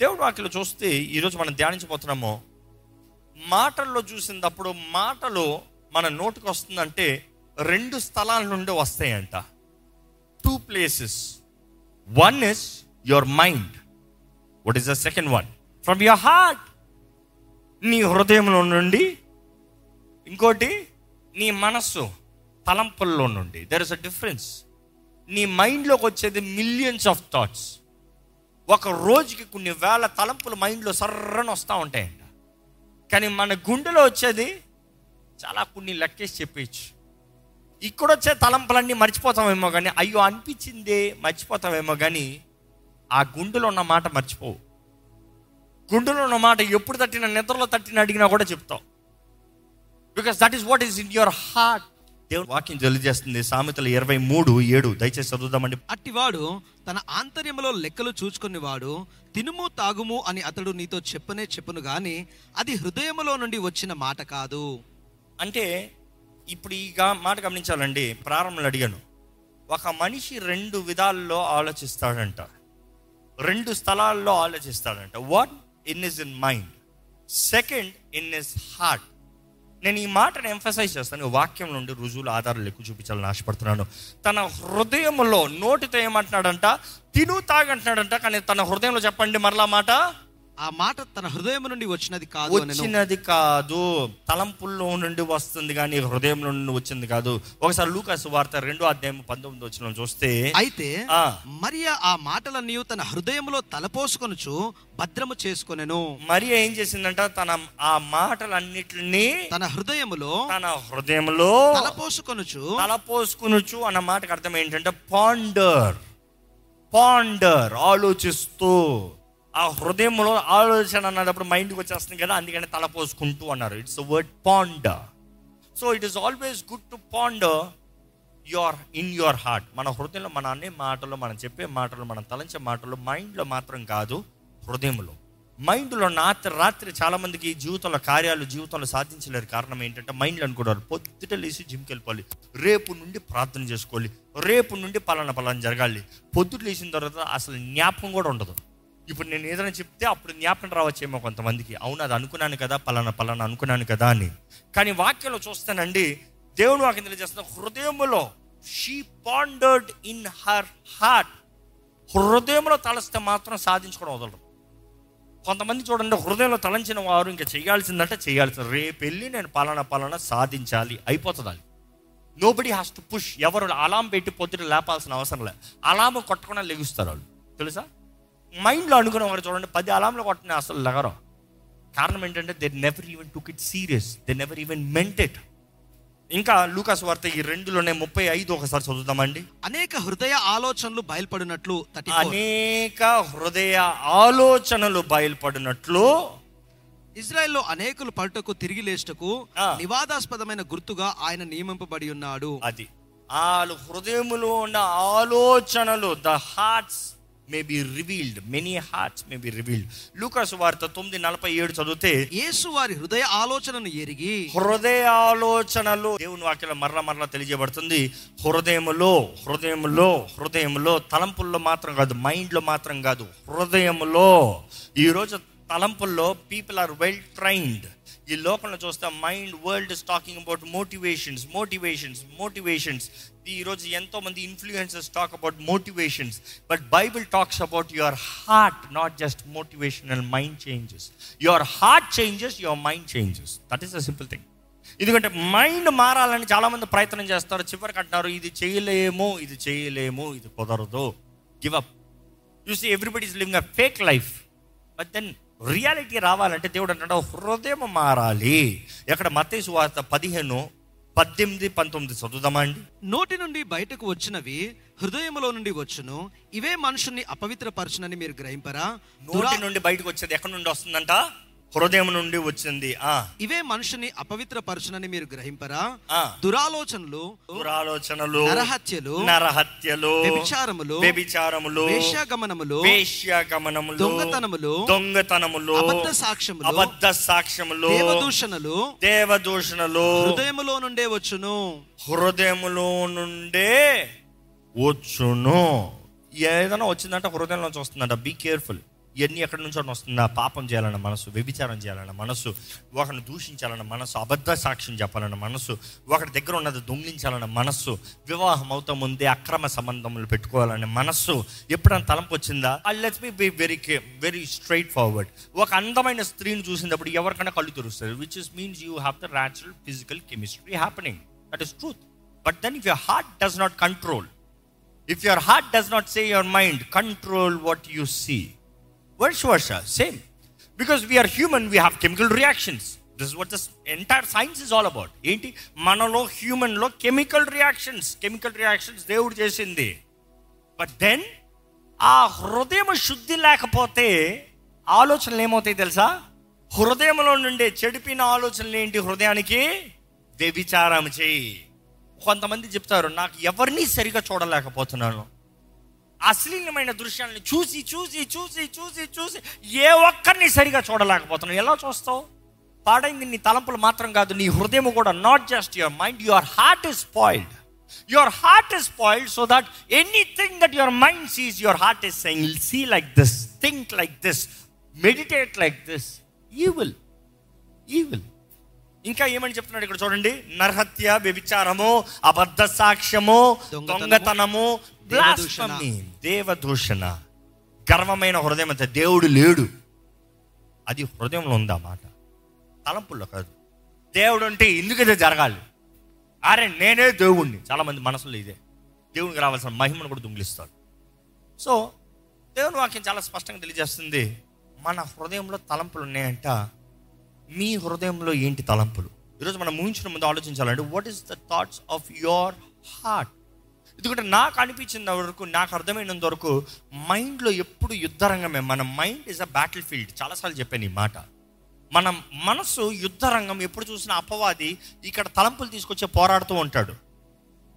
దేవుడు వాక్యలో చూస్తే ఈరోజు మనం ధ్యానించబోతున్నాము. మాటల్లో చూసినప్పుడు మాటలు మన నోటికి వస్తుందంటే రెండు స్థలాల నుండి వస్తాయంట. Two places one is your mind what is the second one from your heart నీ హృదయంలో నుండి. ఇంకోటి నీ మనస్సు తలంపుల్లో నుండి. దెర్ ఇస్ అ డిఫరెన్స్ నీ మైండ్లోకి వచ్చేది మిలియన్స్ ఆఫ్ థాట్స్ ఒక రోజుకి కొన్ని వేల తలంపులు మైండ్లో సర్రని వస్తూ ఉంటాయండి కానీ మన గుండెలో వచ్చేది చాలా కొన్ని లెక్కేసి చెప్పేయచ్చు. ఇక్కడ వచ్చే తలంపులన్నీ మర్చిపోతామేమో కానీ అయ్యో అనిపించిందే మర్చిపోతామేమో కానీ ఆ గుండెలో ఉన్న మాట మర్చిపోవు. గుండెలో ఉన్న మాట ఎప్పుడు తట్టిన నిద్రలో తట్టిన అడిగినా కూడా చెప్తావు. Because that is what is in your heart దేవుడు వాక్యం తెలియజేస్తుంది. సామెతలు ఇరవై మూడు ఏడు. దయచేసి చదువుదామండి. అట్టివాడు తన ఆంతర్యములో లెక్కలు చూచుకునేవాడు తినుము తాగుము అని అతడు నీతో చెప్పనే చెప్పును గాని అది హృదయములో నుండి వచ్చిన మాట కాదు. అంటే ఇప్పుడు ఈ మాట గమనించాలండి. ప్రారంభంలో అడిగాను. ఒక మనిషి రెండు విధాల్లో ఆలోచిస్తాడంట. రెండు స్థలాల్లో ఆలోచిస్తాడంట. One in is in mind second in is heart నేను ఈ మాటను ఎంఫసైజ్ చేస్తాను. ఈ వాక్యం నుండి రుజువులు ఆధారాలు ఎక్కువ చూపించాలని ఆశపడుతున్నాను. తన హృదయంలో నోటితో ఏమంటున్నాడంట? తిను తాగంటున్నాడంట కానీ తన హృదయంలో చెప్పండి మరలా మాట? ఆ మాట తన హృదయం నుండి వచ్చినది కాదు. వచ్చినది కాదు తలంపుల్లో నుండి వస్తుంది కానీ హృదయంలో నుండి వచ్చింది కాదు ఒకసారి లూకాసు వార్త రెండో అధ్యాయం పంతొమ్మిది వచ్చిన చూస్తే అయితే ఆ. మరియా ఆ మాటలన్నీ తన హృదయములో తలపోసుకొనుచు భద్రము చేసుకొనెను మరి ఏం చేసిందంట తన ఆ మాటలన్నిటిని తన హృదయములో తన హృదయంలో తలపోసుకొనుచు తలపోసుకునుచు అన్న మాటకు అర్థం ఏంటంటే పాండర్ పాండర్ ఆలోచిస్తూ ఆ హృదయంలో ఆలోచన అన్నప్పుడు మైండ్కి వచ్చేస్తుంది కదా అందుకని తల పోసుకుంటూ అన్నారు. It's word ponder so it is always good to ponder your in your heart మన హృదయంలో మన అన్ని మాటలు మనం చెప్పే మాటలు మనం తలంచే మాటలు మైండ్లో మాత్రం కాదు హృదయంలో. మైండ్లో రాత్రి రాత్రి చాలామందికి జీవితంలో కార్యాలు జీవితంలో సాధించలేరు. కారణం ఏంటంటే మైండ్లో అనుకుంటారు పొద్దుట లేచి జిమ్కి వెళ్ళిపోవాలి. రేపు నుండి ప్రార్థన చేసుకోవాలి. రేపు నుండి పలానా పలానా జరగాలి. పొద్దుట లేచిన తర్వాత అసలు జ్ఞాపకం కూడా ఉండదు. ఇప్పుడు నేను ఏదైనా చెప్తే అప్పుడు జ్ఞాపకం రావచ్చేమో కొంతమందికి. అవును అది అనుకున్నాను కదా పలానా పలానా అనుకున్నాను కదా అని. కానీ వాక్యంలో చూస్తానండి దేవుడు వాక్యం తెలియజేస్తున్న హృదయములో she pondered in her heart హృదయంలో తలస్తే మాత్రం సాధించుకోవడం వదలరు. కొంతమంది చూడండి హృదయంలో తలంచిన వారు ఇంకా చేయాల్సిందంటే చేయాల్సింది రేపు వెళ్ళి నేను పలానా పలానా సాధించాలి అయిపోతుంది అది. నోబడి హ్యాస్ టు పుష్ ఎవరు అలాం పెట్టి పొద్దుట లేపాల్సిన అవసరం లేదు. అలామ కొట్టకుండా లెగుస్తారు వాళ్ళు. తెలుసా? మైండ్లో అనుకున్న వారు చూడండి. పది అలాంలు కొట్టిన అసలు లగరు కారణం ఏంటంటే they never even took it serious they never even meant it ఇంకా లూకాస్ వార్త ఈ రెండులోనే ముప్పై ఐదు ఒకసారి చదువుతామండి అనేక హృదయ ఆలోచనలు బయలుపడినట్లు అనేక హృదయ ఆలోచనలు బయలుపడినట్లు ఇజ్రాయెల్లో అనేకులు పట్టుకు తిరిగి లేచుటకు. వివాదాస్పదమైన గుర్తుగా ఆయన నియమింపబడి ఉన్నాడు. అది. వాళ్ళ హృదయములో ఉన్న ఆలోచనలు the hearts may be revealed many hearts may be revealed Lucas వార్త తొమ్మిది నలభై ఏడు చదివితే యేసు వారి హృదయ ఆలోచనను ఎరిగి హృదయ ఆలోచనలు దేవుని వాక్యం మరల మరల తెలియజేయబడుతుంది. హృదయములో హృదయములో హృదయములో తలంపుల్లో మాత్రం కాదు మైండ్లో మాత్రం కాదు హృదయములో. ఈరోజు తలంపుల్లో పీపుల్ ఆర్ వెల్ ట్రైన్డ్. ఈ లోకంలో చూస్తే mind world is talking about motivations motivations motivations. ఈరోజు ఎంతో మంది influences talk about motivations but Bible talks about your heart not just motivational mind changes your heart changes your mind changes that is the simple thing ఎందుకంటే mind మారాలని చాలామంది ప్రయత్నం చేస్తారు చివరికి అంటారు ఇది చేయలేము ఇది చేయలేము ఇది కుదరదు. Give up see everybody is living a fake life but then reality రావాలంటే దేవుడు అంటాడు హృదయం మారాలి. ఎక్కడ మత్తయి వార్త పదిహేను పద్దెనిమిది పంతొమ్మిది చదువుదామా అండి? నోటి నుండి బయటకు వచ్చినవి హృదయములో నుండి వచ్చును. ఇవే మనుషుల్ని అపవిత్రపరచునని మీరు గ్రహింపరా? నోటి నుండి బయటకు వచ్చేది ఎక్కడి నుండి వస్తుందంట? హృదయం నుండి వచ్చింది. ఆ. ఇవే మనుషుని అపవిత్రపరచునని మీరు గ్రహింపరా. దురాలోచనలు దురాలోచనలు నరహత్యలు నరహత్యలు వ్యభిచారములు వ్యభిచారములు వేశ్యాగమనములు వేశ్యాగమనములు దొంగతనములు దొంగతనములు అబద్ధ సాక్ష్యములు అబద్ధ సాక్ష్యములు దేవదూషణలు దేవదూషణలు హృదయములో నుండే వచ్చును. హృదయములో నుండే వచ్చును. ఏదైనా వచ్చిందంటే హృదయంలోంచి వస్తుందంట. బీ కేర్ఫుల్ ఇవన్నీ ఎక్కడి నుంచో వస్తుందా పాపం చేయాలన్న మనసు వ్యభిచారం చేయాలన్న మనసు ఒకరిని దూషించాలన్న మనసు అబద్ధ సాక్ష్యం చెప్పాలన్న మనసు ఒకరి దగ్గర ఉన్నది దొంగిలించాలన్న మనస్సు వివాహం అవుతా ముందే అక్రమ సంబంధములు పెట్టుకోవాలనే మనస్సు ఎప్పుడైనా తలంపు వచ్చిందా? Let's me be very very straight forward ఒక అందమైన స్త్రీని చూసినప్పుడు ఎవరికైనా కళ్ళు తెరుస్తారు which is means you have the natural physical chemistry happening that is truth but then if your heart does not control if your heart does not say your mind control what you see Varsha Varsha same because we are human we have chemical reactions this what does entire science is all about ఏంటి మనలో హ్యూమన్లో chemical reactions chemical reactions దేవుడు చేసింది but then ఆ హృదయం శుద్ధి లేకపోతే ఆలోచనలు ఏమవుతాయి తెలుసా? హృదయంలో నుండే చెడిపిన ఆలోచనలు ఏంటి హృదయానికి? వ్యభిచారం చేయి. కొంతమంది చెప్తారు నాకు ఎవరిని సరిగా చూడలేకపోతున్నాను. అశ్లీలమైన దృశ్యాలను చూసి చూసి చూసి చూసి చూసి ఏ ఒక్కరిని సరిగా చూడలేకపోతున్నావు. ఎలా చూస్తావు? పాడైంది నీ తలంపులు మాత్రం కాదు నీ హృదయం కూడా. Not just your mind your heart is spoiled your heart is spoiled so that anything that your mind sees your heart is saying see like this think like this meditate like this evil evil ఇంకా ఏమని చెప్తున్నాడు ఇక్కడ చూడండి? నరహత్య వ్యభిచారము అబద్ధ సాక్ష్యము దొంగతనము. Blasphemy, దేవదూషణ. గర్వమైన హృదయం అంతే దేవుడు లేడు. అది హృదయంలో ఉంది మాట? తలంపుల్లో కాదు. దేవుడు అంటే ఎందుకు ఇది జరగాలి? అరే నేనే దేవుణ్ణి. చాలా మంది మనసులో ఇదే. దేవునికి రావాల్సిన మహిమను కూడా దొంగిలిస్తాడు. సో దేవుని వాక్యం చాలా స్పష్టంగా తెలియజేస్తుంది. మన హృదయంలో తలంపులు ఉన్నాయంట. మీ హృదయంలో ఏంటి తలంపులు? ఈరోజు మనం ఊహించిన ముందు ఆలోచించాలంటే what is the thoughts of your heart ఎందుకంటే నాకు అనిపించిన వరకు నాకు అర్థమైనంత వరకు మైండ్లో ఎప్పుడు యుద్ధరంగమే. మన mind is a battle field చాలాసార్లు చెప్పాను ఈ మాట. మన మనసు యుద్ధరంగం ఎప్పుడు చూసిన అపవాది ఇక్కడ తలంపులు తీసుకొచ్చి పోరాడుతూ ఉంటాడు.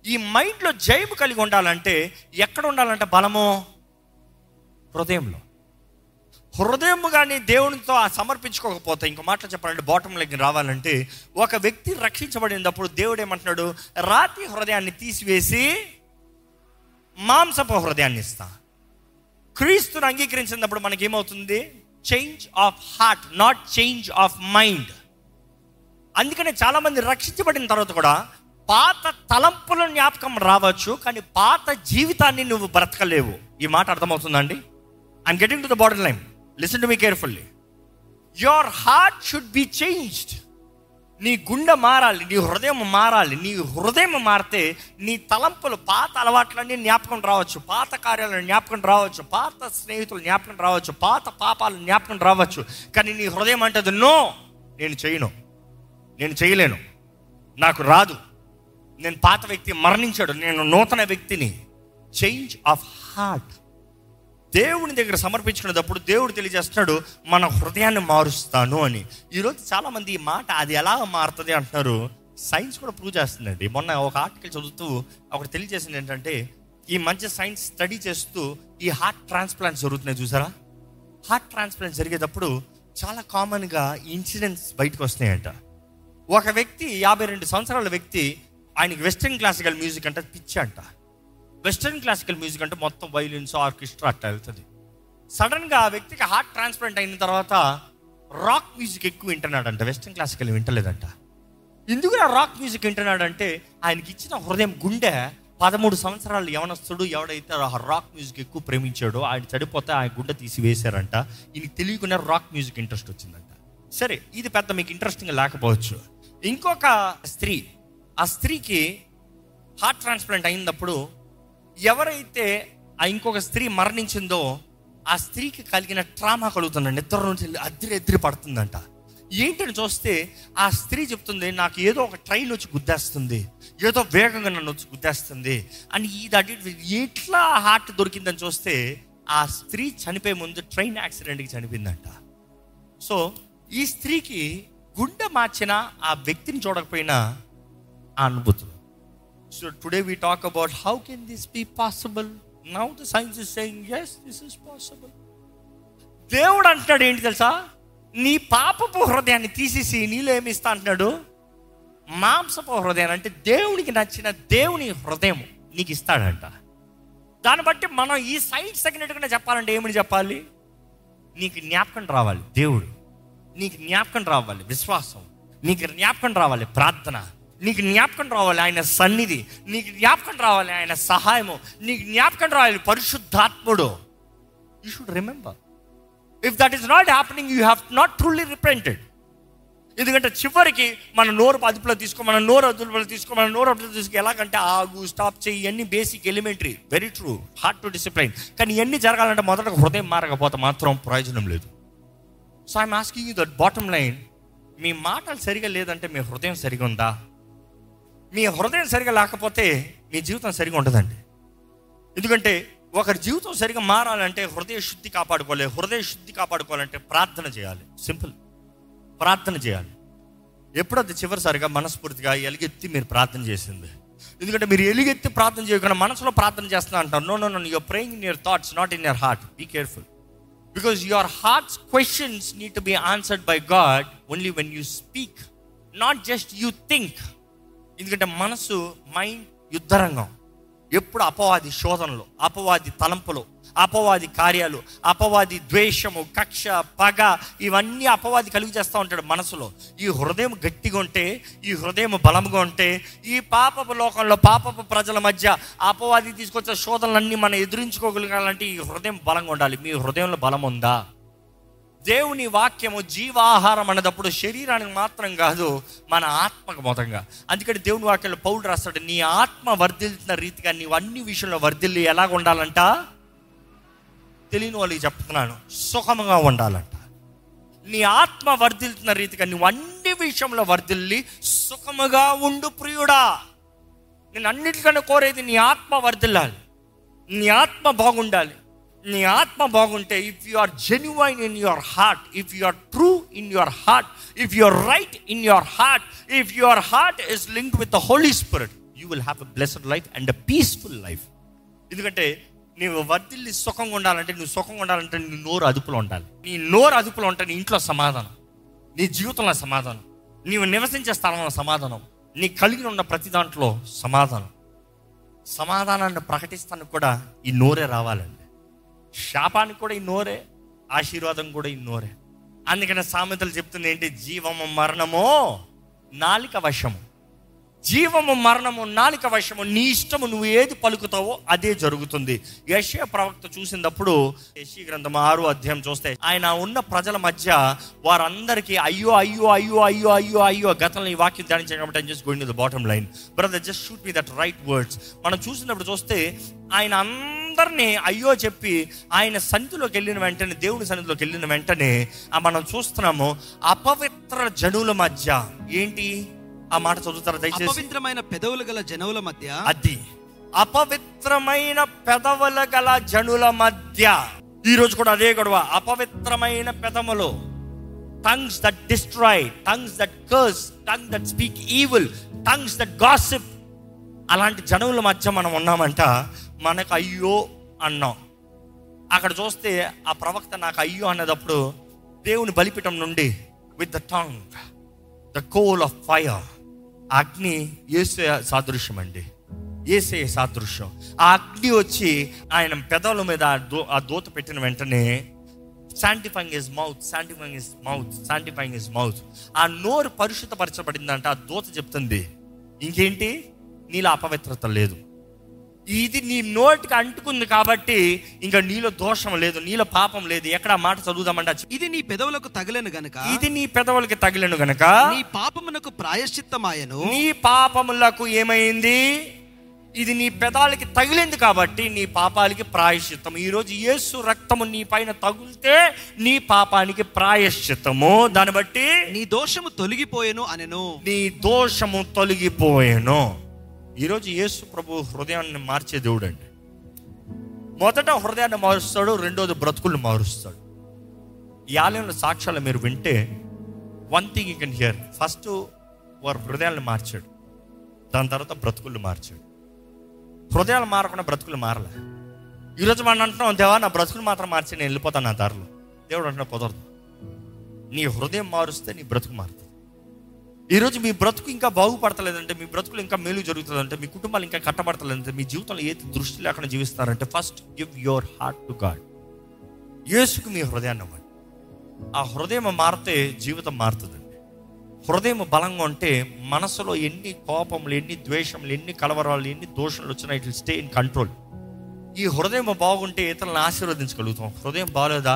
ఈ మైండ్లో జైబు కలిగి ఉండాలంటే ఎక్కడ ఉండాలంటే బలము? హృదయంలో. హృదయం కానీ దేవునితో సమర్పించుకోకపోతే ఇంకో మాటలు చెప్పాలంటే బాటం లెగ్ రావాలంటే ఒక వ్యక్తి రక్షించబడినప్పుడు దేవుడు ఏమంటున్నాడు? రాతి హృదయాన్ని తీసివేసి మాంసపు హృదయాన్ని ఇస్తా క్రీస్తుని అంగీకరించినప్పుడు మనకి ఏమవుతుంది change of heart not change of mind అందుకనే చాలా మంది రక్షించబడిన తర్వాత కూడా పాత తలంపుల జ్ఞాపకం రావచ్చు కానీ పాత జీవితాన్ని నువ్వు బ్రతకలేవు. ఈ మాట అర్థమవుతుందండి? I'm getting to the body line listen to me carefully your heart should be changed నీ గుండె మారాలి నీ హృదయం మారాలి నీ హృదయం మారితే నీ తలంపులు పాత అలవాట్లన్నీ జ్ఞాపకం రావచ్చు పాత కార్యాలను జ్ఞాపకం రావచ్చు పాత స్నేహితులు జ్ఞాపకం రావచ్చు పాత పాపాలు జ్ఞాపకం రావచ్చు. కానీ నీ హృదయం అంటది నో నేను చేయను నేను చేయలేను నాకు రాదు. నేను పాత వ్యక్తి మరణించాడు నేను నూతన వ్యక్తిని. చేంజ్ ఆఫ్ హార్ట్ దేవుని దగ్గర సమర్పించుకునేటప్పుడు దేవుడు తెలియజేస్తున్నాడు మన హృదయాన్ని మారుస్తాను అని. ఈరోజు చాలామంది ఈ మాట అది ఎలా మారుతుంది అంటున్నారు. సైన్స్ కూడా ప్రూవ్ చేస్తుందండి. మొన్న ఒక ఆర్టికల్ చదువుతూ ఒకటి తెలియజేసింది ఏంటంటే ఈ మంచి సైన్స్ స్టడీ చేస్తూ ఈ హార్ట్ ట్రాన్స్ప్లాంట్ జరుగుతున్నాయి చూసారా? హార్ట్ ట్రాన్స్ప్లాంట్ జరిగేటప్పుడు చాలా కామన్గా ఇన్సిడెంట్స్ బయటకు వస్తాయంట ఒక వ్యక్తి యాభై రెండు సంవత్సరాల వ్యక్తి ఆయనకి వెస్ట్రన్ క్లాసికల్ మ్యూజిక్ అంటే పిచ్చి అంట. వెస్ట్రన్ క్లాసికల్ మ్యూజిక్ అంటే మొత్తం వైలిన్స్ ఆర్కెస్ట్రా అట్లా వెళ్తుంది. సడన్గా ఆ వ్యక్తికి హార్ట్ ట్రాన్స్ప్లాంట్ అయిన తర్వాత రాక్ మ్యూజిక్ ఎక్కువ వింటున్నాడంట. Western classical వింటలేదంట. ఎందుకు ఆ రాక్ మ్యూజిక్ వింటున్నాడంటే ఆయనకి ఇచ్చిన హృదయం గుండె పదమూడు సంవత్సరాలు యవనస్తుడు ఎవడైతే ఆ రాక్ మ్యూజిక్ ఎక్కువ ప్రేమించాడో ఆయన చడిపోతే ఆయన గుండె తీసి వేశారంట ఈయనకి తెలియకుండా రాక్ మ్యూజిక్ ఇంట్రెస్ట్ వచ్చిందంట. సరే ఇది పెద్ద మీకు ఇంట్రెస్టింగ్ లేకపోవచ్చు. ఇంకొక స్త్రీ ఆ స్త్రీకి హార్ట్ ట్రాన్స్ప్లాంట్ అయినప్పుడు ఎవరైతే ఆ ఇంకొక స్త్రీ మరణించిందో ఆ స్త్రీకి కలిగిన ట్రామా కలుగుతుందండి. నిద్ర నుంచి అద్దరి ఎద్దిరి పడుతుందంట. ఏంటని చూస్తే ఆ స్త్రీ చెప్తుంది నాకు ఏదో ఒక ట్రైన్ వచ్చి గుద్దేస్తుంది. ఏదో వేగంగా నన్ను వచ్చి గుద్దేస్తుంది. అని ఇది అటు ఎట్లా హార్ట్ దొరికిందని చూస్తే ఆ స్త్రీ చనిపోయే ముందు ట్రైన్ యాక్సిడెంట్కి చనిపోయిందంట. సో ఈ స్త్రీకి గుండె మార్చిన ఆ వ్యక్తిని చూడకపోయినా ఆ అనుభూతులు so today we talk about how can this be possible now the science is saying yes this is possible దేవుడు అంటున్నాడు ఏంటి తెలుసా? నీ పాపపు హృదయాన్ని తీసేసి నీలో ఏమిస్తా అంటున్నాడు? మాంసపు హృదయం అంటే దేవునికి నచ్చిన దేవుని హృదయం నీకు ఇస్తాడంట. దాన్ని బట్టి మనం ఈ సైన్స్ సెకండ్గా చెప్పాలంటే ఏమని చెప్పాలి? నీకు జ్ఞాపకం రావాలి దేవుడు. నీకు జ్ఞాపకం రావాలి విశ్వాసం. నీకు జ్ఞాపకం రావాలి ప్రార్థన. నీకు జ్ఞాపకం రావాలి ఆయన సన్నిధి. నీకు జ్ఞాపకం రావాలి ఆయన సహాయము. నీకు జ్ఞాపకం రావాలి పరిశుద్ధాత్ముడు. You should remember if that is not happening you have not truly repented ఎందుకంటే చివరికి మన నోరు అదుపులో తీసుకో మన నోరు అదుపులో తీసుకో మన నోరు అదుపులో తీసుకో. ఎలాగంటే ఆగు స్టాప్ చేయి ఇవన్నీ basic elementary very true heart to discipline కానీ ఇవన్నీ జరగాలంటే మొదట హృదయం మారకపోతే మాత్రం ప్రయోజనం లేదు. So I'm asking you that bottom line మీ మాటలు సరిగా లేదంటే మీ హృదయం సరిగా ఉందా మీ హృదయం సరిగా లేకపోతే మీ జీవితం సరిగా ఉండదండి. ఎందుకంటే ఒకరి జీవితం సరిగా మారాలంటే హృదయ శుద్ధి కాపాడుకోవాలి హృదయ శుద్ధి కాపాడుకోవాలంటే ప్రార్థన చేయాలి. సింపుల్. ప్రార్థన చేయాలి. ఎప్పుడది చివరిసారిగా మనస్ఫూర్తిగా ఎలుగెత్తి మీరు ప్రార్థన చేసింది. ఎందుకంటే మీరు ఎలుగెత్తి ప్రార్థన చేయకుండా మనసులో ప్రార్థన చేస్తున్నా అంటారు. No no no your praying in your thoughts not in your heart be careful because your hearts questions need to be answered by God only when you speak not just you think ఎందుకంటే మనసు mind యుద్ధరంగం. ఎప్పుడు అపవాది శోధనలు అపవాది తలంపులు అపవాది కార్యాలు అపవాది ద్వేషము కక్ష పగ ఇవన్నీ అపవాది కలిగి చేస్తూ ఉంటాడు మనసులో. ఈ హృదయం గట్టిగా ఉంటే ఈ హృదయం బలంగా ఉంటే ఈ పాపపు లోకంలో పాపపు ప్రజల మధ్య అపవాది తీసుకొచ్చే శోధనలన్నీ మనం ఎదురించుకోగలగాలంటే ఈ హృదయం బలంగా ఉండాలి. మీ హృదయంలో బలం ఉందా దేవుని వాక్యము జీవాహారం అన్నదప్పుడు శరీరానికి మాత్రం కాదు మన ఆత్మకు మొత్తంగా. అందుకని దేవుని వాక్యంలో పౌరుడు రాస్తాడు నీ ఆత్మ వర్ధిల్తున్న రీతిగా నీవు అన్ని విషయంలో వర్ధిల్లి ఎలాగ ఉండాలంట? తెలియని వాళ్ళకి చెప్తున్నాను సుఖముగా ఉండాలంట. నీ ఆత్మ వర్ధిల్లుతున్న రీతిగా నువ్వు అన్ని విషయంలో వర్ధిల్లి సుఖముగా ఉండు ప్రియుడా. నేను అన్నిటికన్నా కోరేది నీ ఆత్మ వర్ధిల్లాలి. నీ ఆత్మ బాగుండాలి. నీ ఆత్మ బాగుంటే if you are genuine in your heart if you are true in your heart if you are right in your heart if your heart is link with the holy spirit you will have a blessed life and a peaceful life ఎందుకంటే నీవు వర్దిల్లి సుఖంగా ఉండాలంటే నువ్వు సుఖంగా ఉండాలంటే నీ నోరు అదుపులో ఉండాలి. నీ నోరు అదుపులో ఉంటే నీ ఇంట్లో సమాధానం. నీ జీవితంలో సమాధానం. నీవు నివసించే స్థలంలో సమాధానం. నీ కలిగి ఉన్న ప్రతి దాంట్లో సమాధానం. సమాధానాన్ని ప్రకటిస్తానికి కూడా ఈ నోరే రావాలండి. శాపానికి కూడా ఈ నోరే ఆశీర్వాదం కూడా ఈ నోరే అందుకనే సామెతలు చెప్తుంది ఏంటి? జీవము మరణము నాలిక వశము. జీవము మరణము నాలిక వశము నీ ఇష్టము నువ్వు ఏది పలుకుతావో అదే జరుగుతుంది. యశ్య ప్రవక్త చూసినప్పుడు యశ్య గ్రంథం ఆరు అధ్యాయం చూస్తే ఆయన ఉన్న ప్రజల మధ్య వారందరికీ అయ్యో అయ్యో అయ్యో అయ్యో అయ్యో అయ్యో గతంలో ఈ వాక్యం ధ్యానించాం కాబట్టి just going the bottom line brother just shoot me that right words మనం చూసినప్పుడు చూస్తే ఆయన అందరినీ అయ్యో చెప్పి ఆయన సన్నిధిలోకి వెళ్ళిన వెంటనే దేవుని సన్నిధిలోకి వెళ్ళిన వెంటనే మనం చూస్తున్నాము అపవిత్ర జనుల మధ్య ఏంటి? ఆ మాట చదువుతారా దయచేసి? అపవిత్రమైన పెదవులు గల జనవుల మధ్య అది. అపవిత్రమైన పెదవుల గల జనుల మధ్య. ఈ రోజు కూడా అదే గొడవ. అపవిత్రమైన పెదములు. Tongues that destroy tongues that curse tongue that speak evil tongues that gossip అలాంటి జనముల మధ్య మనం ఉన్నామంట. మనకు అయ్యో అన్నాం. అక్కడ చూస్తే ఆ ప్రవక్త నాకు అయ్యో అనేటప్పుడు దేవుని బలిపీఠం నుండి with the tongue the coal of fire అగ్ని ఏసే సాదృశ్యం అండి ఏసే సాదృశ్యం. ఆ అగ్ని వచ్చి ఆయన పెదవుల మీద ఆ దో ఆ దూత పెట్టిన వెంటనే sanctifying his mouth sanctifying his mouth sanctifying his mouth ఆ నోరు పరిశుద్ధపరచబడిందంట ఆ దూత చెప్తుంది. ఇంకేంటి? నీలో అపవిత్రత లేదు. ఇది నీ నోటికి అంటుకుంది కాబట్టి ఇంకా నీలో దోషం లేదు నీలో పాపం లేదు. ఎక్కడ మాట చదువుదామంటే ఇది నీ పెదవులకు తగలేను గనుక ఇది నీ పెదవులకి తగిలిను గనక నీ పాపమునకు ప్రాయశ్చిత్తమాయను. నీ పాపములకు ఏమైంది? ఇది నీ పెదాలకి తగిలింది కాబట్టి నీ పాపాలకి ప్రాయశ్చిత్తము ఈరోజు యేసు రక్తము నీ పైన తగిలితే నీ పాపానికి ప్రాయశ్చిత్తము. దాన్ని బట్టి నీ దోషము తొలగిపోయెను అనెను. నీ దోషము తొలగిపోయేను. ఈరోజు యేసు ప్రభు హృదయాన్ని మార్చే దేవుడు అండి మొదట హృదయాన్ని మారుస్తాడు రెండోది బ్రతుకుల్ని మారుస్తాడు. ఈ ఆలయంలో సాక్ష్యాలు మీరు వింటే one thing you can hear first వారు హృదయాలను మార్చాడు. దాని తర్వాత బ్రతుకులు మార్చాడు. హృదయాలు మారకుండా బ్రతుకులు మారలే. ఈరోజు మనం అంటున్నాం దేవా నా బ్రతుకులు మాత్రం మార్చి నేను వెళ్ళిపోతాను నా దారిలో. దేవుడు అంటున్నా కుదరదు. నీ హృదయం మారుస్తే నీ బ్రతుకు మారుతుంది. ఈరోజు మీ బ్రతుకు ఇంకా బాగుపడతలేదంటే మీ బ్రతుకులు ఇంకా మేలు జరుగుతుందంటే మీ కుటుంబాలు ఇంకా కట్టబడతలేదంటే మీ జీవితంలో ఏది దృష్టి లేకుండా జీవిస్తారంటే first give your heart to God యేసుకు మీ హృదయాన్ని ఇవ్వండి. ఆ హృదయం మారితే జీవితం మారుతుందండి. హృదయం బలంగా ఉంటే మనసులో ఎన్ని కోపములు ఎన్ని ద్వేషములు ఎన్ని కలవరాలు ఎన్ని దోషాలు వచ్చినా ఇట్ స్టే ఇన్ కంట్రోల్. ఈ హృదయం బాగుంటే ఇతరులను ఆశీర్వదించగలుగుతాం. హృదయం బాగాలేదా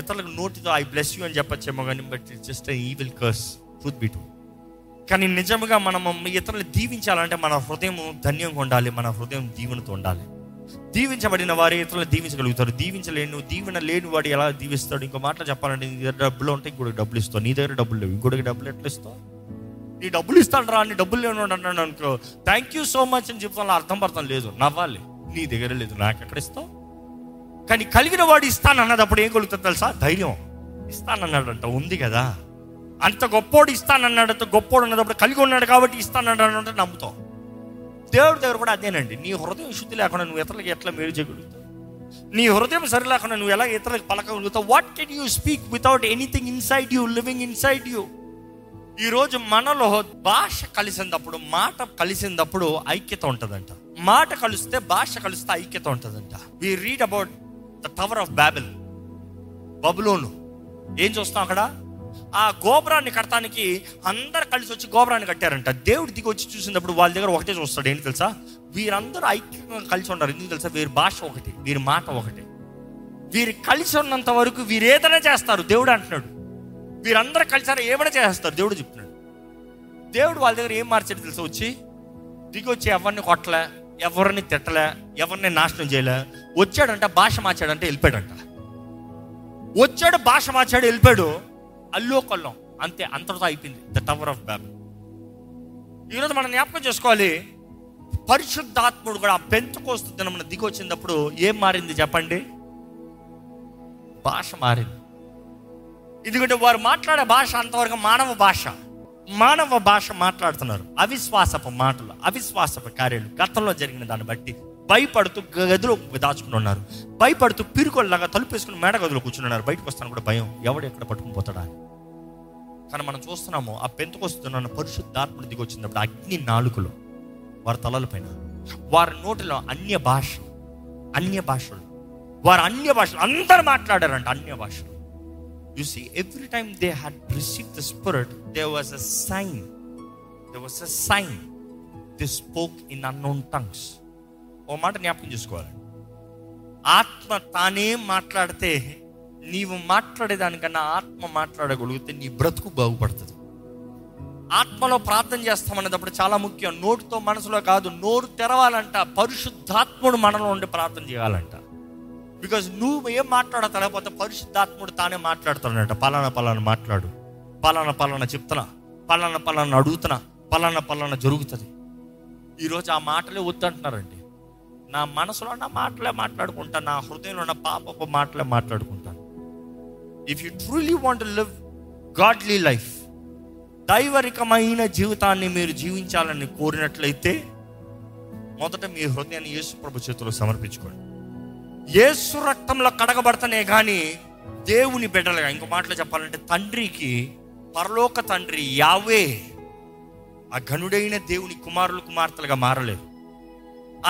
ఇతరులకు నోటితో ఐ బ్లెస్ యూ అని చెప్పచ్చేమో కానీ but just evil curse. Truth be too కానీ నిజంగా మనం ఇతరులు దీవించాలంటే మన హృదయం ధన్యంగా ఉండాలి మన హృదయం దీవెనతో ఉండాలి. దీవించబడిన వారు ఇతరులు దీవించగలుగుతారు. దీవించలేను దీవెన లేని వాడు ఎలా దీవిస్తాడు? ఇంకో మాటలు చెప్పాలంటే నీ దగ్గర డబ్బులు ఉంటే ఇంకోటి డబ్బులు ఇస్తావు. నీ దగ్గర డబ్బులు లేవు ఇంకోటికి డబ్బులు ఎట్లా ఇస్తావు? నీ డబ్బులు ఇస్తాడు రా నీ డబ్బులు లేను అన్నాడు అనుకో థ్యాంక్ యూ సో మచ్ అని చెప్తాను అర్థం పడతాం లేదు నవ్వాలి. నీ దగ్గర లేదు నాకు ఎక్కడ ఇస్తావు? కానీ కలిగిన వాడు ఇస్తానన్నదప్పుడు ఏం కలుగుతుంది తెలుసా? ధైర్యం. ఇస్తానన్నాడంట ఉంది కదా? అంత గొప్పోడు ఇస్తానన్నాడంత గొప్పోడు ఉన్నప్పుడు కలిగి ఉన్నాడు కాబట్టి ఇస్తానన్నాడంటే నమ్ముతాం దేవుడి దగ్గర కూడా అదేనండి నీ హృదయం శుద్ధి లేకుండా నువ్వు ఇతరులకు ఎట్లా మేలు చేయగలుగుతావు? నీ హృదయం సరి లేకుండా నువ్వు ఎలా ఇతరులకు పలకగలుగుతావు? What can you speak without anything inside you living inside you ఈరోజు మనలో భాష కలిసినప్పుడు మాట కలిసినప్పుడు ఐక్యత ఉంటుందంట. మాట కలిస్తే భాష కలిస్తే ఐక్యత ఉంటుందంట. We read about the tower of Babel బబులోను. ఏం చూస్తాం అక్కడ? ఆ గోపురాన్ని కట్టడానికి అందరు కలిసి వచ్చి గోపురాన్ని కట్టారంట. దేవుడు దిగి వచ్చి చూసినప్పుడు వాళ్ళ దగ్గర ఒకటే చూస్తాడు. ఏంటి తెలుసా? వీరందరూ ఐక్యంగా కలిసి ఉన్నారు. ఎందుకు తెలుసా? వీరి భాష ఒకటి వీరి మాట ఒకటి. వీరు కలిసి ఉన్నంత వరకు వీరు ఏదైనా చేస్తారు. దేవుడు అంటున్నాడు. వీరందరూ కలిసారు ఏమైనా చేస్తారు దేవుడు చెప్తున్నాడు. దేవుడు వాళ్ళ దగ్గర ఏం మార్చాడు తెలుసా వచ్చి? దిగి వచ్చి ఎవరిని కొట్టలే ఎవరిని తిట్టలే ఎవరిని నాశనం చేయలే. వచ్చాడంట భాష మార్చాడంటే వెళ్ళిపోయాడంట. వచ్చాడు భాష మార్చాడు వెళ్ళిపోయాడు. అల్లో కొల్లం అంతే అంతటితో అయిపోయింది. ద టవర్ ఆఫ్ బ్యాబ్ ఈరోజు మనం జ్ఞాపకం చేసుకోవాలి పరిశుద్ధాత్ముడు కూడా ఆ పెంచుకోస్తు దినమున దిగి వచ్చినప్పుడు ఏం మారింది చెప్పండి? భాష మారింది. ఎందుకంటే వారు మాట్లాడే భాష అంతవరకు మానవ భాష. మానవ భాష మాట్లాడుతున్నారు. అవిశ్వాసపు మాటలు అవిశ్వాసపు కార్యాలు గతంలో జరిగిన దాన్ని బట్టి భయపడుతూ గదిలో దాచుకుని ఉన్నారు. భయపడుతూ తలుపు తలుపేసుకుని మేడ గదిలో కూర్చున్నారు బయటకు వస్తాను కూడా భయం. ఎవడు ఎక్కడ పట్టుకుని పోతాడా అని. కానీ మనం చూస్తున్నాము ఆ పెంతుకొస్తున్న పరిశుద్ధాత్ముడు దిగి వచ్చినప్పుడు అగ్ని నాలుకలో వారి తలలపైన వారి నోటిలో అన్య భాష అన్య భాషలు. వారు అన్య భాషలు. అందరు మాట్లాడారంట అన్య భాషలు. You see every time they had receive the spirit they was a sign they was a sign they spoke in unknown tongues ఓ మాట జ్ఞాపకం చేసుకోవాలి. ఆత్మ తానే మాట్లాడితే నీవు మాట్లాడేదానికన్నా ఆత్మ మాట్లాడగలిగితే నీ బ్రతుకు బాగుపడుతుంది. ఆత్మలో ప్రార్థన చేస్తామనేటప్పుడు చాలా ముఖ్యం. నోటితో మనసులో కాదు నోరు తెరవాలంట. పరిశుద్ధాత్ముడు మనలో ఉండి ప్రార్థన చేయాలంట. బికాజ్ నువ్వు ఏం మాట్లాడతా లేకపోతే పరిశుద్ధాత్ముడు తానే మాట్లాడుతాడంట పలానా పలానా మాట్లాడు. పలానా పలానా చెప్తున్నా. పలానా పలానా అడుగుతున్నా. పలానా పలానా జరుగుతుంది. ఈరోజు ఆ మాటలే వద్దంటున్నారండి. నా మనసులో ఉన్న మాటలే మాట్లాడుకుంటాను నా హృదయంలో ఉన్న పాపపు మాటలే మాట్లాడుకుంటాను. If you truly want live godly life దైవరికమైన జీవితాన్ని మీరు జీవించాలని కోరినట్లయితే మొదట మీ హృదయాన్ని యేసు ప్రభు చేతిలో సమర్పించుకోండి. యేసు రక్తంలో కడగబడతనే కానీ దేవుని బిడ్డలుగా ఇంకో మాటలో చెప్పాలంటే తండ్రికి పరలోక తండ్రి యావే ఆ ఘనుడైన దేవుని కుమారులు కుమార్తెలుగా మారలేదు.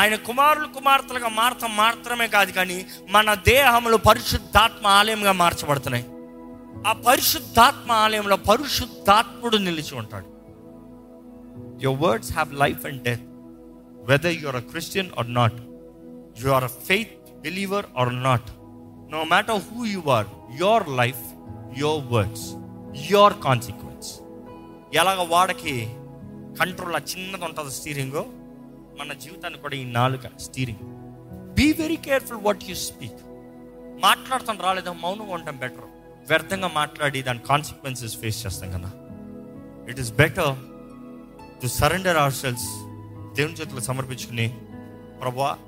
ఆయన కుమారులు కుమార్తెలుగా మారత మాత్రమే కాదు కానీ మన దేహంలో పరిశుద్ధాత్మ ఆలయంగా మార్చబడుతున్నాయి. ఆ పరిశుద్ధాత్మ ఆలయంలో పరిశుద్ధాత్ముడు నిలిచి ఉంటాడు. Your words have life and death whether you're a Christian or not you are a faith believer or not no matter who you are your life your words your consequence ఎలాగ వాడకి కంట్రోల్ ఆ చిన్నది ఉంటుంది స్టీరింగో మన జీవితాన్ని కూడా ఈ నాలుక steering. Be very careful what you speak మాట్లాడతాం రాలేదా మౌనం ఉండటం బెటర్ వ్యర్థంగా మాట్లాడి దాని కాన్సిక్వెన్సెస్ ఫేస్ చేస్తాం కదా. It is better to surrender ourselves దేవుని చేతులు సమర్పించుకుని ప్రభా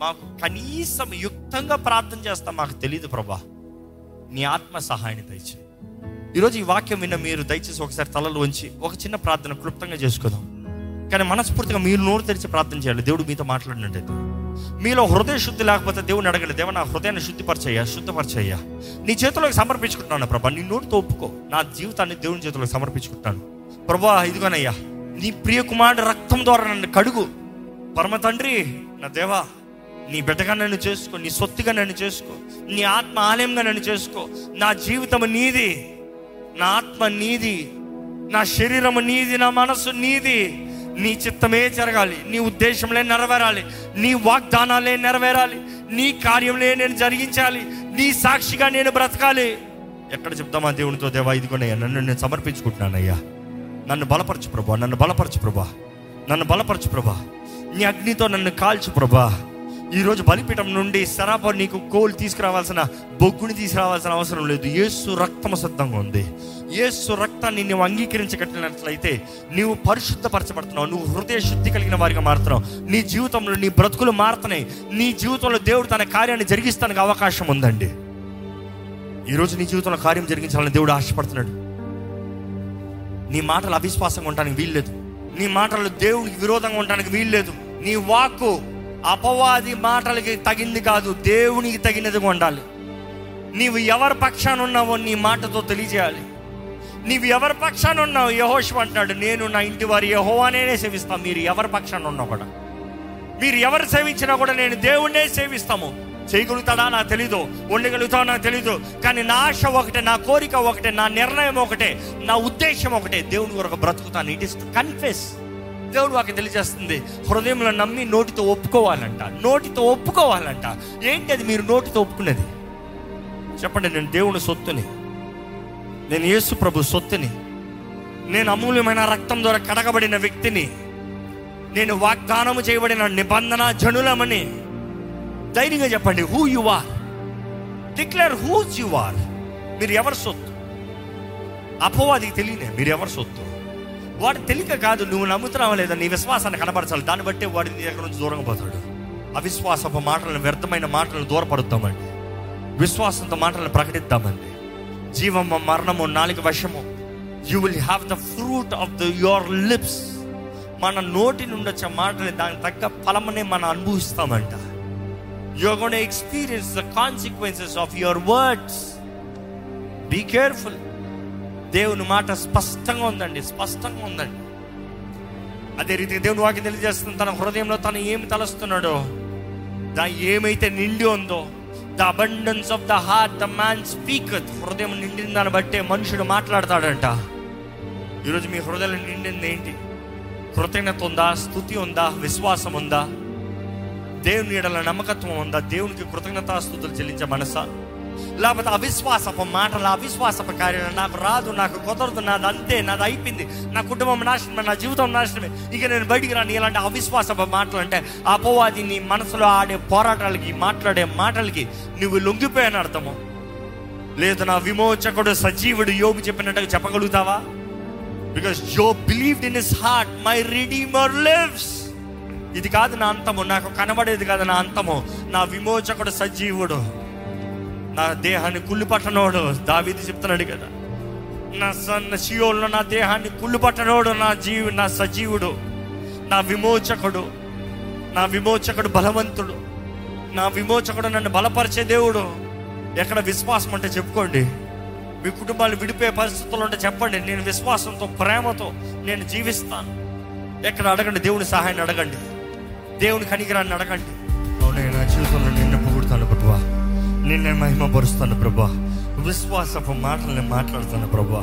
మాకు కనీసం యుక్తంగా ప్రార్థన చేస్తాం మాకు తెలియదు ప్రభా. నీ ఆత్మ సహాయాన్ని దయచే ఈరోజు ఈ వాక్యం విన్న మీరు దయచేసి ఒకసారి తలలు ఉంచి ఒక చిన్న ప్రార్థన క్లుప్తంగా చేసుకుందాం. కానీ మనస్ఫూర్తిగా మీరు నోరు తెరిచి ప్రార్థన చేయాలి. దేవుడు మీతో మాట్లాడినట్టయితే మీలో హృదయ శుద్ధి లేకపోతే దేవుని అడగలేదు. దేవ నా హృదయాన్ని శుద్ధిపరచయ్యా శుద్ధపరచయ్యా. నీ చేతిలోకి సమర్పించుకుంటున్నాను ప్రభా. నీ నోటితో ఒప్పుకో. నా జీవితాన్ని దేవుని చేతిలోకి సమర్పించుకుంటాను ప్రభా ఇదిగోనయ్యా నీ ప్రియ కుమారుడు రక్తం ద్వారా నన్ను కడుగు. పరమ తండ్రి నా దేవా నీ బిడ్డగా నన్ను చేసుకో నీ సొత్తుగా నన్ను చేసుకో నీ ఆత్మ ఆలయంగా నన్ను చేసుకో. నా జీవితం నీది నా ఆత్మ నీది నా శరీరము నీది నా మనసు నీది. నీ చిత్తమే జరగాలి నీ ఉద్దేశంలే నెరవేరాలి నీ వాగ్దానాలే నెరవేరాలి నీ కార్యంలే నేను జరిగించాలి నీ సాక్షిగా నేను బ్రతకాలి. ఎక్కడ చెప్తామా దేవునితో దేవా ఇదిగోనయ్యా నన్ను నేను సమర్పించుకుంటున్నానయ్యా. నన్ను బలపరచు ప్రభా నన్ను బలపరచు ప్రభా నన్ను బలపరచు ప్రభా నీ అగ్నితో నన్ను కాల్చు ప్రభా. ఈరోజు బలిపీఠం నుండి సరాప నీకు కోలు తీసుకురావాల్సిన బొగ్గుని తీసుకురావాల్సిన అవసరం లేదు. యేసు రక్తము సిద్ధంగా ఉంది. యేసు రక్తాన్ని నువ్వు అంగీకరించగట్టినట్లయితే నీవు పరిశుద్ధపరచబడుతున్నావు. నువ్వు హృదయ శుద్ధి కలిగిన వారిగా మారుతున్నావు. నీ జీవితంలో నీ బ్రతుకులు మారుతున్నాయి నీ జీవితంలో దేవుడు తన కార్యాన్ని జరిగిస్తానికి అవకాశం ఉందండి. ఈరోజు నీ జీవితంలో కార్యం జరిగించాలని దేవుడు ఆశపడుతున్నాడు. నీ మాటలు అవిశ్వాసంగా ఉండడానికి వీల్లేదు. నీ మాటలు దేవుడికి విరోధంగా ఉండడానికి వీల్లేదు. నీ వాక్కు అపవాది మాటలకి తగింది కాదు దేవునికి తగినదిగా ఉండాలి నీవు ఎవరి పక్షాన ఉన్నావో నీ మాటతో తెలియజేయాలి. నీవు ఎవరి పక్షాన ఉన్నావు యహోష్ అంటున్నాడు నేను నా ఇంటి వారి యహోవానే సేవిస్తాను మీరు ఎవరి పక్షాన ఉన్నా కూడా. మీరు ఎవరు సేవించినా కూడా నేను దేవుణ్ణే సేవిస్తాము. చేయగలుగుతాడా? నాకు తెలీదు. ఉండగలుగుతావు? నాకు తెలీదు. కానీ నా ఆశ ఒకటే నా కోరిక ఒకటే నా నిర్ణయం ఒకటే నా ఉద్దేశం ఒకటే. దేవుని కొరకు బ్రతుకుతాను. ఇట్ ఇస్ కన్ఫెస్ దేవుడు వాకి తెలియజేస్తుంది. హృదయంలో నమ్మి నోటితో ఒప్పుకోవాలంట. నోటితో ఒప్పుకోవాలంట. ఏంటి అది మీరు నోటితో ఒప్పుకునేది చెప్పండి నేను దేవుని సొత్తుని. నేను యేసు ప్రభు సొత్తుని. నేను అమూల్యమైన రక్తం ద్వారా కడగబడిన వ్యక్తిని. నేను వాగ్దానము చేయబడిన నిబంధన జనులమని. ధైర్యంగా చెప్పండి who you are declare whose you are మీరు ఎవరు సొత్తు? అపోవాదికి తెలియనే మీరు ఎవరు సొత్తు? వాడు తెలియక కాదు నువ్వు నమ్ముతున్నావా లేదా? నీ విశ్వాసాన్ని కనబరచాలి. దాన్ని బట్టి వాడి నీ దగ్గర నుంచి దూరంగా పోతాడు. అవిశ్వాసపు మాటలను వ్యర్థమైన మాటలను దూరపడుతామండి విశ్వాసంతో మాటలను ప్రకటిద్దామండి. జీవము మరణము నాలుగు వశము. You will have the fruit of the your lips మన నోటి నుండి వచ్చే మాటలు దానికి తగ్గ ఫలమనే మనం అనుభవిస్తామంట. You're gonna experience the consequences of your words be careful దేవుని మాట స్పష్టంగా ఉందండి స్పష్టంగా ఉందండి. అదే రీతిగా దేవుని వాకి తెలియజేస్తుంది తన హృదయంలో తను ఏమి తలస్తున్నాడో దా ఏమైతే నిండి ఉందో the abundance of the heart the man speak హృదయం నిండిన దాన్ని బట్టే మనుషుడు మాట్లాడతాడంట. ఈరోజు మీ హృదయం నిండింది ఏంటి? కృతజ్ఞత ఉందా? స్థుతి ఉందా? విశ్వాసం ఉందా? దేవుని ఎడల నమ్మకత్వం ఉందా? దేవునికి కృతజ్ఞతాస్థుతులు చెల్లించే మనసా? లేకపోతే అవిశ్వాసపు మాటలు అవిశ్వాసపు కార్యాలు. నాకు రాదు నాకు కుదరదు నాది అంతే నాది అయిపోయింది. నా కుటుంబం నాశనమే నా జీవితం నాశనమే. ఇక నేను బయటికి రాను. ఇలాంటి అవిశ్వాసపు మాటలు అంటే అపవాది నీ మనసులో ఆడే పోరాటాలకి మాట్లాడే మాటలకి నువ్వు లొంగిపోయాను అర్థము. లేదు నా విమోచకుడు సజీవుడు యోగు చెప్పినట్టుగా చెప్పగలుగుతావా? బికాస్ యో believed in his heart my redeemer lives ఇది కాదు నా అంతము. నాకు కనబడేది కాదు నా అంతము. నా విమోచకుడు సజీవుడు. నా దేహాన్ని కుళ్ళు పట్టనోడు. దావీది చెప్తున్నాడు కదా. నా సన్న శియోల్లో నా దేహాన్ని కుళ్ళు పట్టనోడు నా జీవి నా సజీవుడు నా విమోచకుడు నా విమోచకుడు బలవంతుడు నా విమోచకుడు నన్ను బలపరిచే దేవుడు. ఎక్కడ విశ్వాసం అంటే చెప్పుకోండి. మీ కుటుంబాలు విడిపోయే పరిస్థితులు ఉంటే చెప్పండి. నేను విశ్వాసంతో ప్రేమతో నేను జీవిస్తాను. ఎక్కడ అడగండి. దేవుని సహాయాన్ని అడగండి. దేవుని కనికరాన్ని అడగండి. అవునే నా జీవితంలో నిన్నే మహిమపరుస్తాను ప్రభా. విశ్వాసపు మాటల్ని మాట్లాడుతాను ప్రభా.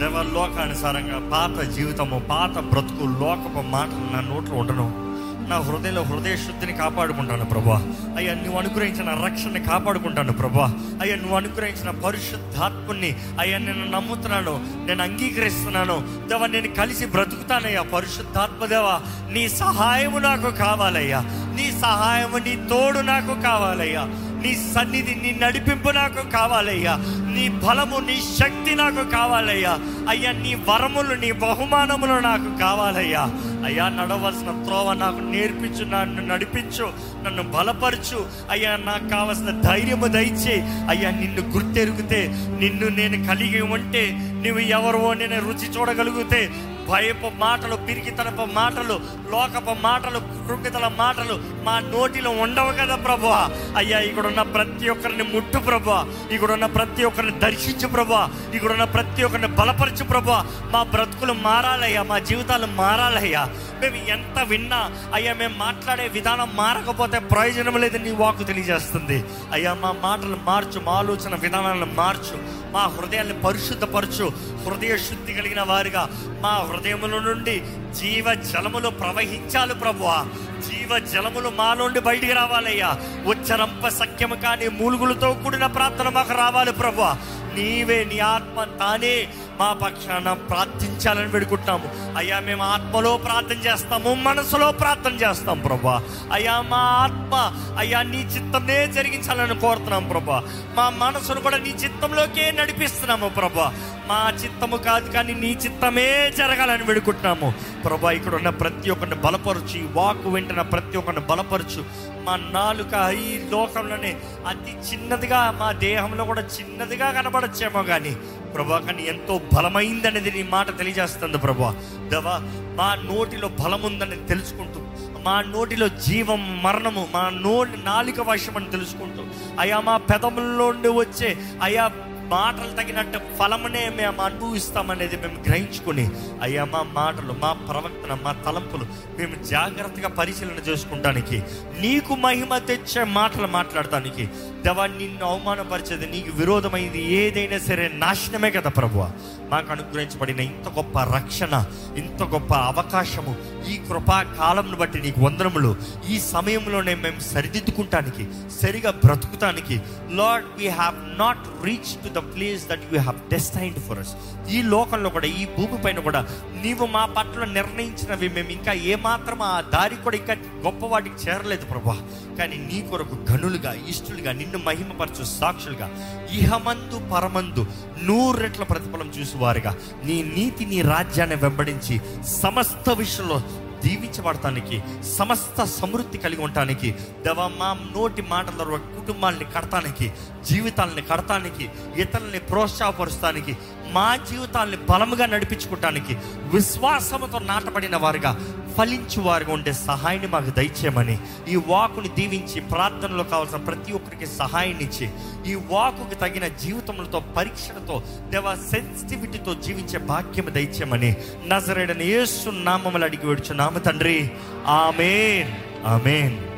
దేవ లోకానుసారంగా పాత జీవితము పాత బ్రతుకు లోకపు మాటలు నా నోట్లో ఉండను. నా హృదయంలో హృదయ శుద్ధిని కాపాడుకుంటాను ప్రభా. అయ్యా నువ్వు అనుగ్రహించిన రక్షణని కాపాడుకుంటాను ప్రభా. అయ్యా నువ్వు అనుగ్రహించిన పరిశుద్ధాత్ముని అయ్యా నేను నమ్ముతున్నాను నేను అంగీకరిస్తున్నాను. దేవా నేను కలిసి బ్రతుకుతానయ్యా పరిశుద్ధాత్మ దేవా. నీ సహాయము నాకు కావాలయ్యా. నీ సహాయము నీ తోడు నాకు కావాలయ్యా. నీ సన్నిధి నీ నడిపింపు నాకు కావాలయ్యా. నీ బలము నీ శక్తి నాకు కావాలయ్యా. అయ్యా నీ వరములు నీ బహుమానములు నాకు కావాలయ్యా. అయ్యా నడవలసిన త్రోవ నాకు నేర్పించు నన్ను నడిపించు నన్ను బలపరచు. అయ్యా నాకు కావలసిన ధైర్యము దయచే. అయ్యా నిన్ను గుర్తెరిగితే నిన్ను నేను కలిగి ఉంటే నువ్వు ఎవరో నేను రుచి చూడగలిగితే భయపు మాటలు పిరికితనపు మాటలు లోకపు మాటలు కృంగితల మాటలు మా నోటిలో ఉండవు కదా ప్రభా అయ్యా ఇక్కడ ఉన్న ప్రతి ఒక్కరిని ముట్టు ప్రభా ఇక్కడ ఉన్న ప్రతి ఒక్కరిని దర్శించు ప్రభా ఇక్కడ ఉన్న ప్రతి ఒక్కరిని బలపరచు ప్రభా మా బ్రతుకులు మారాలయ్యా మా జీవితాలు మారాలయ్యా. మేము ఎంత విన్నా అయ్యా మేము మాట్లాడే విధానం మారకపోతే ప్రయోజనం లేదు నీ వాకు తెలియజేస్తుంది. అయ్యా మా మాటలు మార్చు మా ఆలోచన విధానాలను మార్చు. మా హృదయాన్ని పరిశుద్ధపరచు. హృదయ శుద్ధి కలిగిన వారిగా మా హృదయముల నుండి జీవ జలములు ప్రవహించాలి ప్రభువా. జీవ జలములు మా నుండి బయటికి రావాలయ్యా. ఉచ్చరంప సఖ్యము కానీ మూలుగులతో కూడిన ప్రార్థన మాకు రావాలి ప్రభువా. నీవే నీ ఆత్మ తానే మా పక్షాన ప్రార్థించాలని వేడుకుంటున్నాము. అయ్యా మేము ఆత్మలో ప్రార్థన చేస్తాము మనసులో ప్రార్థన చేస్తాం ప్రభా అయ్యా మా ఆత్మ అయ్యా నీ చిత్తమే జరిగించాలని కోరుతున్నాం ప్రభా మా మనసును కూడా నీ చిత్తంలోకే నడిపిస్తున్నాము ప్రభా మా చిత్తము కాదు కానీ నీ చిత్తమే జరగాలని వేడుకుంటున్నాము. ప్రభా ఇక్కడ ఉన్న ప్రతి ఒక్కరిని బలపరచు ఈ వాక్ వింటున్న ప్రతి ఒక్కరిని బలపరచు. మా నాలుక ఈ లోకంలోనే అతి చిన్నదిగా మా దేహంలో కూడా చిన్నదిగా కనబడచ్చేమో కానీ ప్రభా కానీ ఎంతో బలమైందనేది నీ మాట తెలియజేస్తుంది ప్రభా. దవా మా నోటిలో బలం ఉందని తెలుసుకుంటూ మా నోటిలో జీవం మరణము మా నోటి నాలిక వశం అని తెలుసుకుంటూ అయా మా పెదముల నుండి వచ్చే అయా మాటలు తగినట్టు ఫలమునే మేము అనుభవిస్తామనేది మేము గ్రహించుకొని అయ్యా మా మాటలు మా ప్రవర్తన మా తలంపులు మేము జాగ్రత్తగా పరిశీలన చేసుకుంటానికి నీకు మహిమ తెచ్చే మాటలు మాట్లాడటానికి దేవా నిన్ను అవమానపరిచేది నీకు విరోధమైంది ఏదైనా సరే నాశనమే కదా ప్రభువ. మాకు అనుగ్రహించబడిన ఇంత గొప్ప రక్షణ ఇంత గొప్ప అవకాశము ఈ కృపా కాలంను బట్టి నీకు వందనములు. ఈ సమయంలోనే మేము సరిదిద్దుకుంటానికి సరిగా బ్రతుకుతానికి Lord we have not reach to the place that you have destined for us ఈ లోకంలో కూడా ఈ భూమి పైన కూడా నీవు మా పట్ల నిర్ణయించినవి మేము ఇంకా ఏమాత్రం ఆ దారి కూడా ఇంకా గొప్ప వాటికి చేరలేదు ప్రభా. కానీ నీ కొరకు గనులుగా ఇష్టలుగా నిన్ను మహిమపరచు సాక్షులుగా ఇహమందు పరమందు నూరెట్ల ప్రతిఫలం చూసేవారుగా. నీ నీతి నీ రాజ్యాన్ని వెంబడించి సమస్త విషయంలో దీవించబడటానికి సమస్త సమృద్ధి కలిగి ఉండటానికి దవ మా నోటి మాటల కుటుంబాలని కడటానికి జీవితాలని కడటానికి ఇతరులని ప్రోత్సాహపరుస్తానికి మా జీవితాల్ని బలముగా నడిపించుకోవటానికి విశ్వాసముతో నాటబడిన వారుగా ఫలించు వారుగా ఉండే సహాయాన్ని మాకు దయచేయమని ఈ వాకుని దీవించి ప్రార్థనలో కావాల్సిన ప్రతి ఒక్కరికి సహాయాన్ని ఇచ్చి ఈ వాకుకి తగిన జీవితములతో పరీక్షలతో దేవ సెన్సిటివిటీతో జీవించే భాగ్యం దయచేయమని నజరేడని యేసు నామములు అడిగి వేడుచు నామ తండ్రి. ఆమెన్. ఆమెన్.